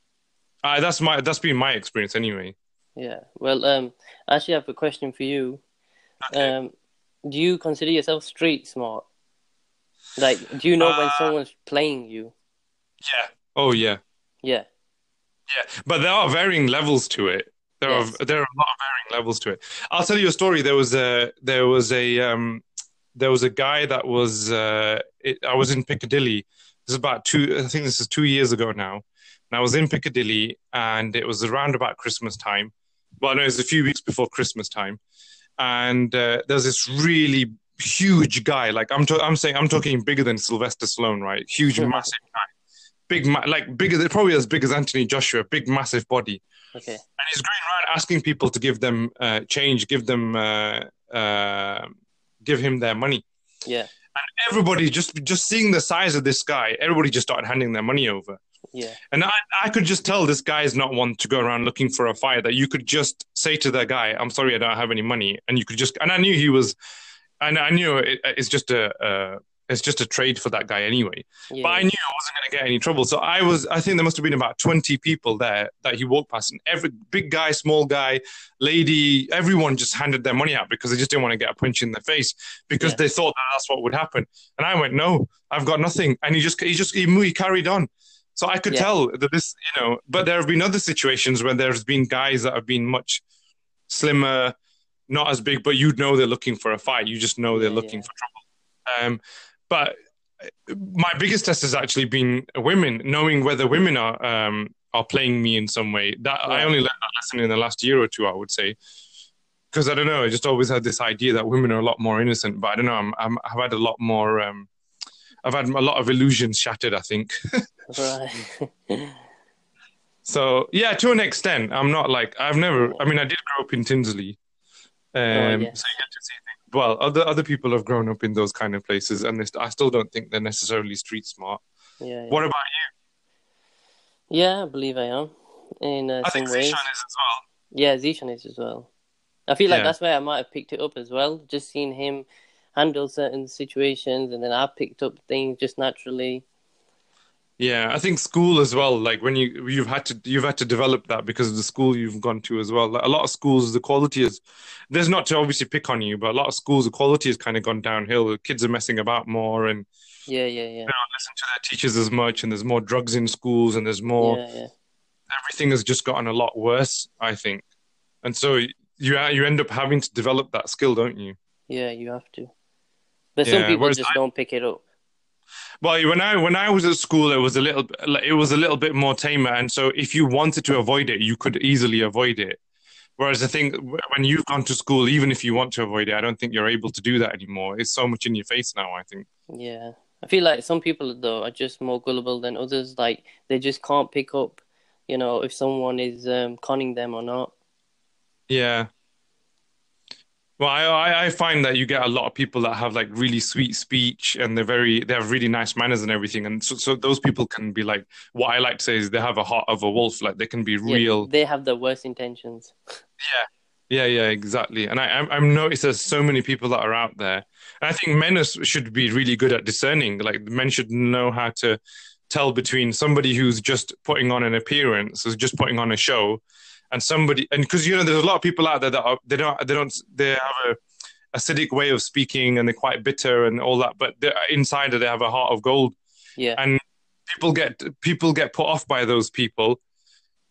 Uh, that's my that's been my experience anyway. Yeah. Well, um, I actually have a question for you. Um, do you consider yourself street smart? Like, do you know when Uh, someone's playing you? Yeah. Oh yeah. Yeah. Yeah, but there are varying levels to it. There Yes. are there are a lot of varying levels to it. I'll tell you a story. There was a there was a um there was a guy that was uh it, I was in Piccadilly. This is about two. I think this is two years ago now. And I was in Piccadilly, and it was around about Christmas time. Well, no, it was a few weeks before Christmas time, and uh, there's this really huge guy. Like I'm, to- I'm saying, I'm talking bigger than Sylvester Stallone, right? Huge, massive guy, big, ma- like bigger, probably as big as Anthony Joshua, big, massive body Okay. and he's going around asking people to give them uh, change, give them, uh, uh, give him their money. Yeah. And everybody just just seeing the size of this guy, everybody just started handing their money over. Yeah. And I, I could just tell this guy is not one to go around looking for a fight. That you could just say to the guy, "I'm sorry, I don't have any money," and you could just. And I knew he was, and I knew it, it's just a, uh, it's just a trade for that guy anyway. Yeah. But I knew I wasn't going to get any trouble. So I was, I think there must have been about 20 people there that he walked past. And every big guy, small guy, lady, everyone just handed their money out because they just didn't want to get a punch in the face because Yeah. they thought that that's what would happen. And I went, no, I've got nothing. And he just, he just, he, he carried on. So I could Yeah. tell that this, you know, but there have been other situations where there's been guys that have been much slimmer, not as big, but you know they're looking for a fight. You just know they're looking for trouble. Um, but my biggest test has actually been women, knowing whether women are um, are playing me in some way. That I only learned that lesson in the last year or two, I would say. Because I don't know, I just always had this idea that women are a lot more innocent, but I don't know. I'm, I'm I've had a lot more. Um, I've had a lot of illusions shattered. I think. Right. So yeah, to an extent, I'm not like I've never. I mean, I did grow up in Tinsley, um, Oh, yes. so you get to see things. Well, other other people have grown up in those kind of places, and they st- I still don't think they're necessarily street smart. yeah. yeah. What about you? Yeah, I believe I am in uh, I some think ways. Zishan is as well. Yeah, Zishan is as well. I feel like Yeah. that's where I might have picked it up as well. Just seeing him handle certain situations, and then I picked up things just naturally. Yeah, I think school as well. Like when you you've had to you've had to develop that because of the school you've gone to as well. Like a lot of schools, the quality is there's not to obviously pick on you, but a lot of schools the quality has kind of gone downhill. The kids are messing about more and Yeah, yeah, yeah, they don't listen to their teachers as much, and there's more drugs in schools, and there's more yeah, yeah. everything has just gotten a lot worse. I think, and so you you end up having to develop that skill, don't you? Yeah, you have to. But some people just I- don't pick it up. Well, when I when I was at school, it was a little it was a little bit more tamer, and so if you wanted to avoid it, you could easily avoid it. Whereas I think when you've gone to school, even if you want to avoid it, I don't think you're able to do that anymore. It's so much in your face now. I think. Yeah. I feel like some people though are just more gullible than others. Like they just can't pick up, you know, if someone is um, conning them or not. Yeah. Well, I, I find that you get a lot of people that have like really sweet speech and they're very they have really nice manners and everything, and so so those people can be like what I like to say is they have a heart of a wolf, like they can be Yeah, real. they have the worst intentions. Yeah, yeah, yeah, exactly. And I I'm, I'm noticed there's so many people that are out there, and I think men is, should be really good at discerning. Like men should know how to tell between somebody who's just putting on an appearance, who's just putting on a show, and somebody and because you know there's a lot of people out there that are, they don't they don't they have a acidic way of speaking and they're quite bitter and all that, but inside they have a heart of gold. Yeah. And people get people get put off by those people,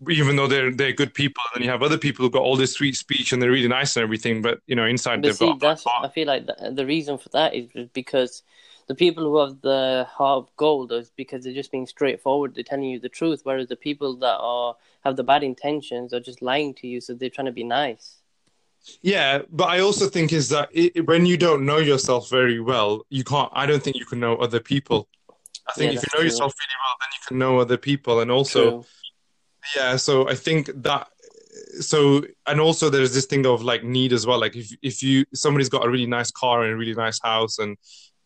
even though they're they're good people. And you have other people who've got all this sweet speech and they're really nice and everything, but you know inside But they've see, got. that's I feel like the, the reason for that is because the people who have the heart of gold is because they're just being straightforward. They're telling you the truth, whereas the people that are have the bad intentions are just lying to you, so they're trying to be nice. Yeah, but I also think is that it, when you don't know yourself very well, you can't. I don't think you can know other people. I think Yeah, if you know true. yourself really well, then you can know other people, and also True. yeah. So I think that so and also there's this thing of like need as well. Like if if you somebody's got a really nice car and a really nice house and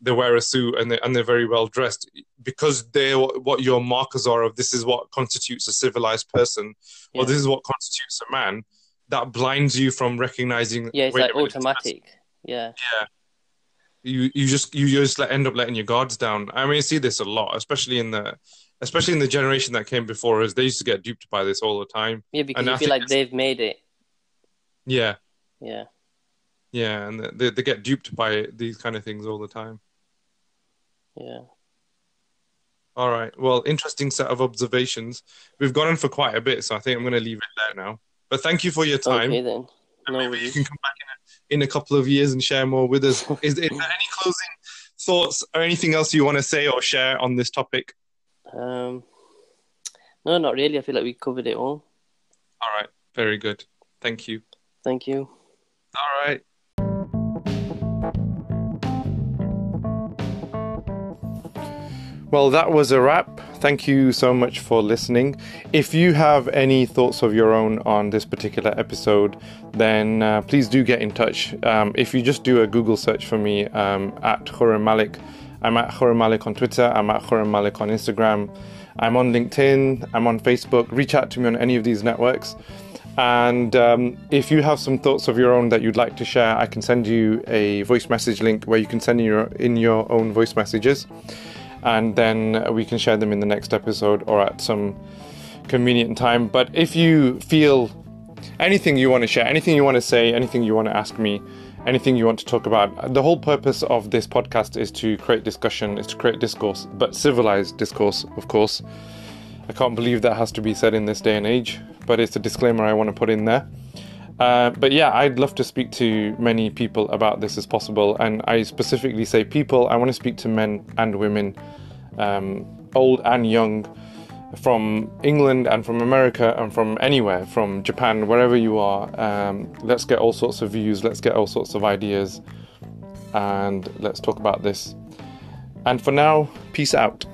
they wear a suit and they and they're very well dressed because they're what your markers are of this is what constitutes a civilized person or this is what constitutes a man. That blinds you from recognizing. Yeah, it's like minute, this person- automatic. Yeah. yeah you you just you just end up letting your guards down i mean I see this a lot especially in the especially in the generation that came before us they used to get duped by this all the time Yeah, because And you I feel like they've made it. yeah Yeah. yeah and they, they get duped by these kind of things all the time Yeah. All right. Well, interesting set of observations. We've gone on for quite a bit, so I think I'm going to leave it there now. But thank you for your time. Okay then. And No maybe you can come back in a, in a couple of years and share more with us. Is, is there any closing thoughts or anything else you want to say or share on this topic? Um, no, not really. I feel like we covered it all. All right. Very good. Thank you. Thank you. All right. Well, that was a wrap. Thank you so much for listening. If you have any thoughts of your own on this particular episode, then uh, please do get in touch. Um, if you just do a Google search for me um, at Khurram Malik, I'm at Khurram Malik on Twitter, I'm at Khurram Malik on Instagram, I'm on LinkedIn, I'm on Facebook. Reach out to me on any of these networks. And um, if you have some thoughts of your own that you'd like to share, I can send you a voice message link where you can send in your, in your own voice messages. And then we can share them in the next episode or at some convenient time. But if you feel anything you want to share, anything you want to say, anything you want to ask me, anything you want to talk about, the whole purpose of this podcast is to create discussion, is to create discourse, but civilized discourse, of course. I can't believe that has to be said in this day and age, but it's a disclaimer I want to put in there. Uh, but yeah, I'd love to speak to many people about this as possible, and I specifically say people. I want to speak to men and women, um, old and young, from England and from America and from anywhere, from Japan, wherever you are. Um, let's get all sorts of views. Let's get all sorts of ideas, and let's talk about this. And for now, peace out.